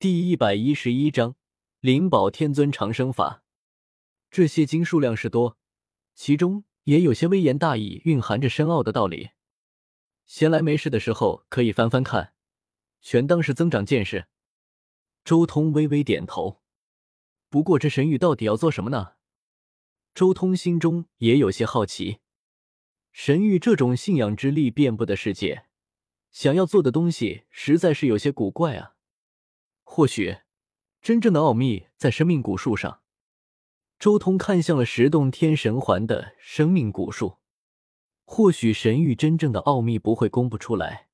第一百一十一章灵宝天尊长生法。这些经数量是多，其中也有些微言大义，蕴含着深奥的道理。闲来没事的时候可以翻翻看，全当是增长见识。周通微微点头。不过这神域到底要做什么呢？周通心中也有些好奇。神域这种信仰之力遍布的世界，想要做的东西实在是有些古怪啊。或许，真正的奥秘在生命古树上。周通看向了十洞天神环的生命古树。或许神域真正的奥秘不会公布出来，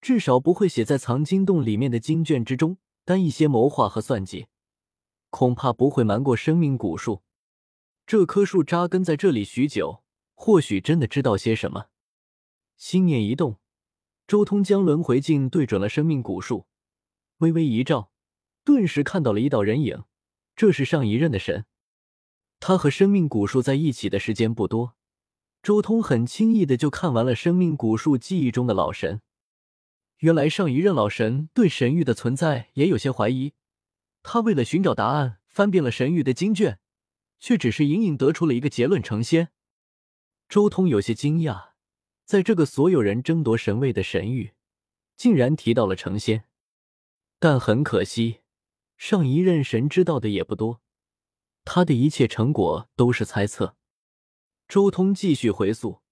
至少不会写在藏经洞里面的经卷之中。但一些谋划和算计，恐怕不会瞒过生命古树。这棵树扎根在这里许久，或许真的知道些什么。心念一动，周通将轮回镜对准了生命古树。微微一照，顿时看到了一道人影，这是上一任的神。他和生命古树在一起的时间不多，周通很轻易的就看完了生命古树记忆中的老神。原来上一任老神对神域的存在也有些怀疑，他为了寻找答案，翻遍了神域的经卷，却只是隐隐得出了一个结论：成仙。周通有些惊讶，在这个所有人争夺神位的神域，竟然提到了成仙。但很可惜，上一任神知道的也不多，他的一切成果都是猜测。周通继续回溯，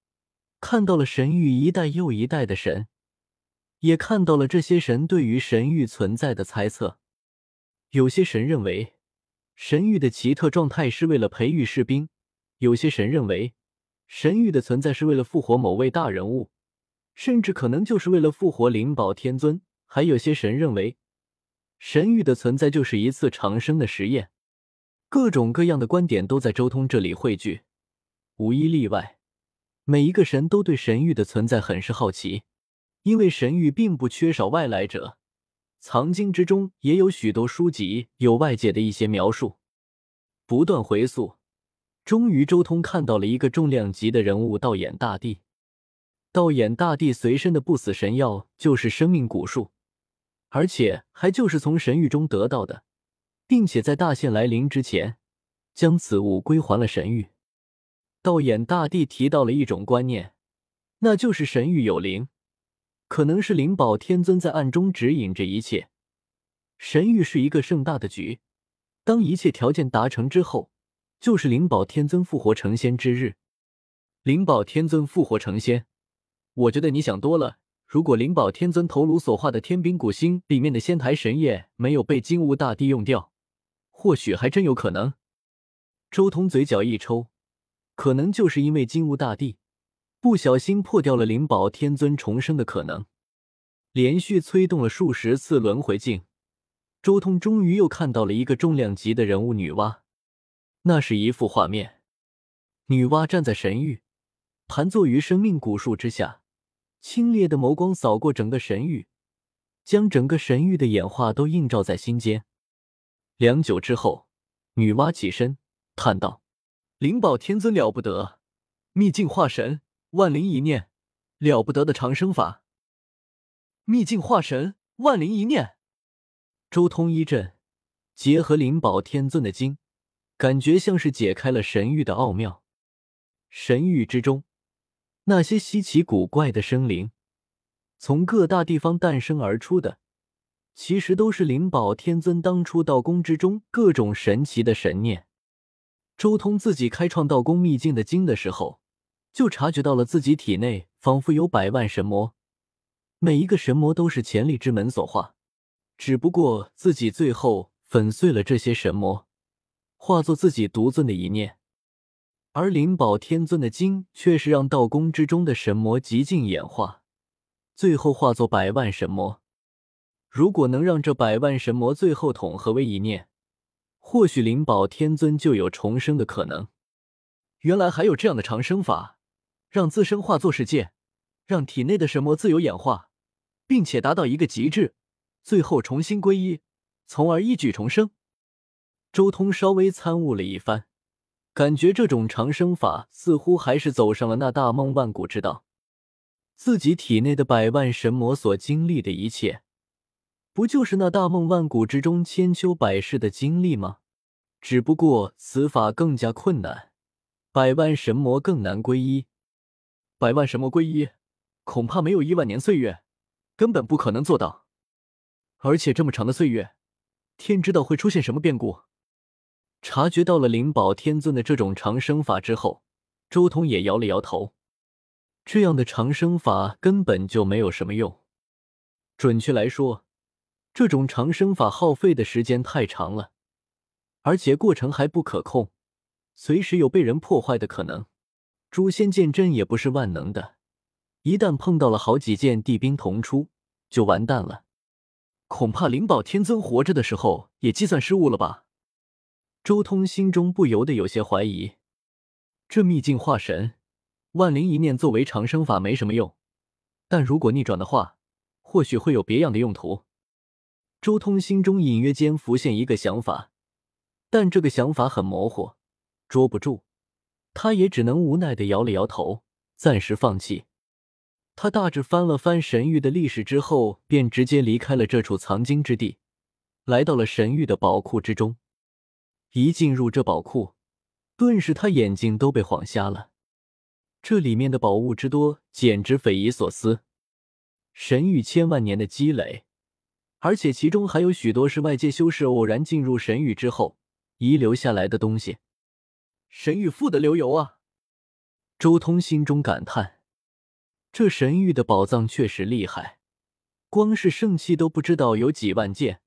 看到了神域一代又一代的神，也看到了这些神对于神域存在的猜测。有些神认为，神域的奇特状态是为了培育士兵；有些神认为，神域的存在是为了复活某位大人物，甚至可能就是为了复活灵宝天尊；还有些神认为。神域的存在就是一次长生的实验，各种各样的观点都在周通这里汇聚，无一例外，每一个神都对神域的存在很是好奇，因为神域并不缺少外来者，藏经之中也有许多书籍有外界的一些描述。不断回溯，终于周通看到了一个重量级的人物——道眼大帝。道眼大帝随身的不死神药就是生命古树。而且还就是从神域中得到的，并且在大限来临之前，将此物归还了神域。道眼大帝提到了一种观念，那就是神域有灵，可能是灵宝天尊在暗中指引着一切。神域是一个盛大的局，当一切条件达成之后，就是灵宝天尊复活成仙之日。灵宝天尊复活成仙，我觉得你想多了。如果灵宝天尊头颅所化的天兵古星里面的仙台神液没有被金乌大帝用掉，或许还真有可能。周通嘴角一抽，可能就是因为金乌大帝不小心破掉了灵宝天尊重生的可能。连续催动了数十次轮回镜，周通终于又看到了一个重量级的人物女娲。那是一幅画面，女娲站在神域，盘坐于生命古树之下。清冽的眸光扫过整个神域，将整个神域的演化都映照在心间。良久之后，女娲起身叹道：“灵宝天尊了不得，秘境化神，万灵一念，了不得的长生法。秘境化神，万灵一念。”周通一震，结合灵宝天尊的经，感觉像是解开了神域的奥妙。神域之中。那些稀奇古怪的生灵，从各大地方诞生而出的，其实都是灵宝天尊当初道宫之中各种神奇的神念。周通自己开创道宫秘境的经的时候，就察觉到了自己体内仿佛有百万神魔，每一个神魔都是潜力之门所化，只不过自己最后粉碎了这些神魔，化作自己独尊的一念。而灵宝天尊的经却是让道宫之中的神魔极尽演化，最后化作百万神魔。如果能让这百万神魔最后统合为一念，或许灵宝天尊就有重生的可能。原来还有这样的长生法，让自身化作世界，让体内的神魔自由演化，并且达到一个极致，最后重新归一，从而一举重生。周通稍微参悟了一番。感觉这种长生法似乎还是走上了那大梦万古之道。自己体内的百万神魔所经历的一切，不就是那大梦万古之中千秋百世的经历吗？只不过此法更加困难，百万神魔更难归一。百万神魔归一，恐怕没有亿万年岁月，根本不可能做到。而且这么长的岁月，天知道会出现什么变故。察觉到了灵宝天尊的这种长生法之后，周通也摇了摇头。这样的长生法根本就没有什么用。准确来说，这种长生法耗费的时间太长了，而且过程还不可控，随时有被人破坏的可能。诛仙剑阵也不是万能的，一旦碰到了好几件地兵同出，就完蛋了。恐怕灵宝天尊活着的时候也计算失误了吧？周通心中不由得有些怀疑。这秘境化神。万灵一念作为长生法没什么用，但如果逆转的话，或许会有别样的用途。周通心中隐约间浮现一个想法，但这个想法很模糊，捉不住，他也只能无奈的摇了摇头，暂时放弃。他大致翻了翻神域的历史之后，便直接离开了这处藏经之地，来到了神域的宝库之中。一进入这宝库，顿时他眼睛都被晃瞎了。这里面的宝物之多，简直匪夷所思。神域千万年的积累，而且其中还有许多是外界修士偶然进入神域之后遗留下来的东西。神域富得流油啊！周通心中感叹：这神域的宝藏确实厉害，光是圣器都不知道有几万件，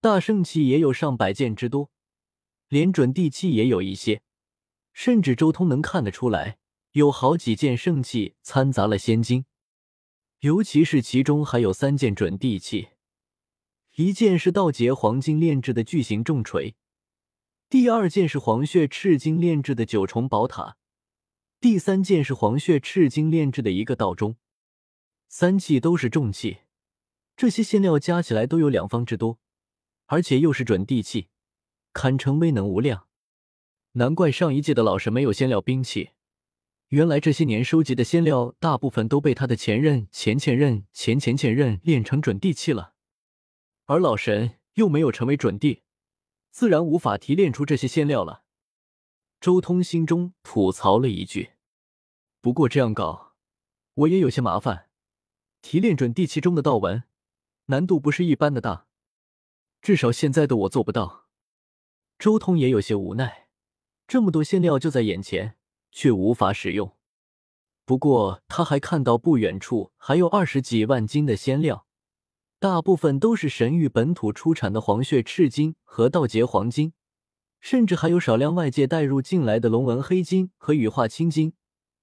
大圣器也有上百件之多，连准地器也有一些，甚至周通能看得出来。有好几件圣器掺杂了仙金，尤其是其中还有三件准地器，一件是道劫黄金炼制的巨型重锤，第二件是黄血赤金炼制的九重宝塔，第三件是黄血赤金炼制的一个道钟。三器都是重器，这些仙料加起来都有两方之多，而且又是准地器，堪称威能无量。难怪上一届的老神没有仙料兵器。原来这些年收集的仙料，大部分都被他的前任、前前任、前前前任炼成准地器了，而老神又没有成为准地，自然无法提炼出这些仙料了。周通心中吐槽了一句：“不过这样搞，我也有些麻烦。提炼准地器中的道纹，难度不是一般的大，至少现在的我做不到。”周通也有些无奈，这么多仙料就在眼前。却无法使用。不过，他还看到不远处还有二十几万斤的仙料，大部分都是神域本土出产的黄血赤金和道劫黄金，甚至还有少量外界带入进来的龙纹黑金和羽化青金，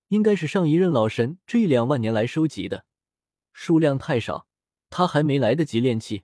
应该是上一任老神这一两万年来收集的，数量太少，他还没来得及炼器。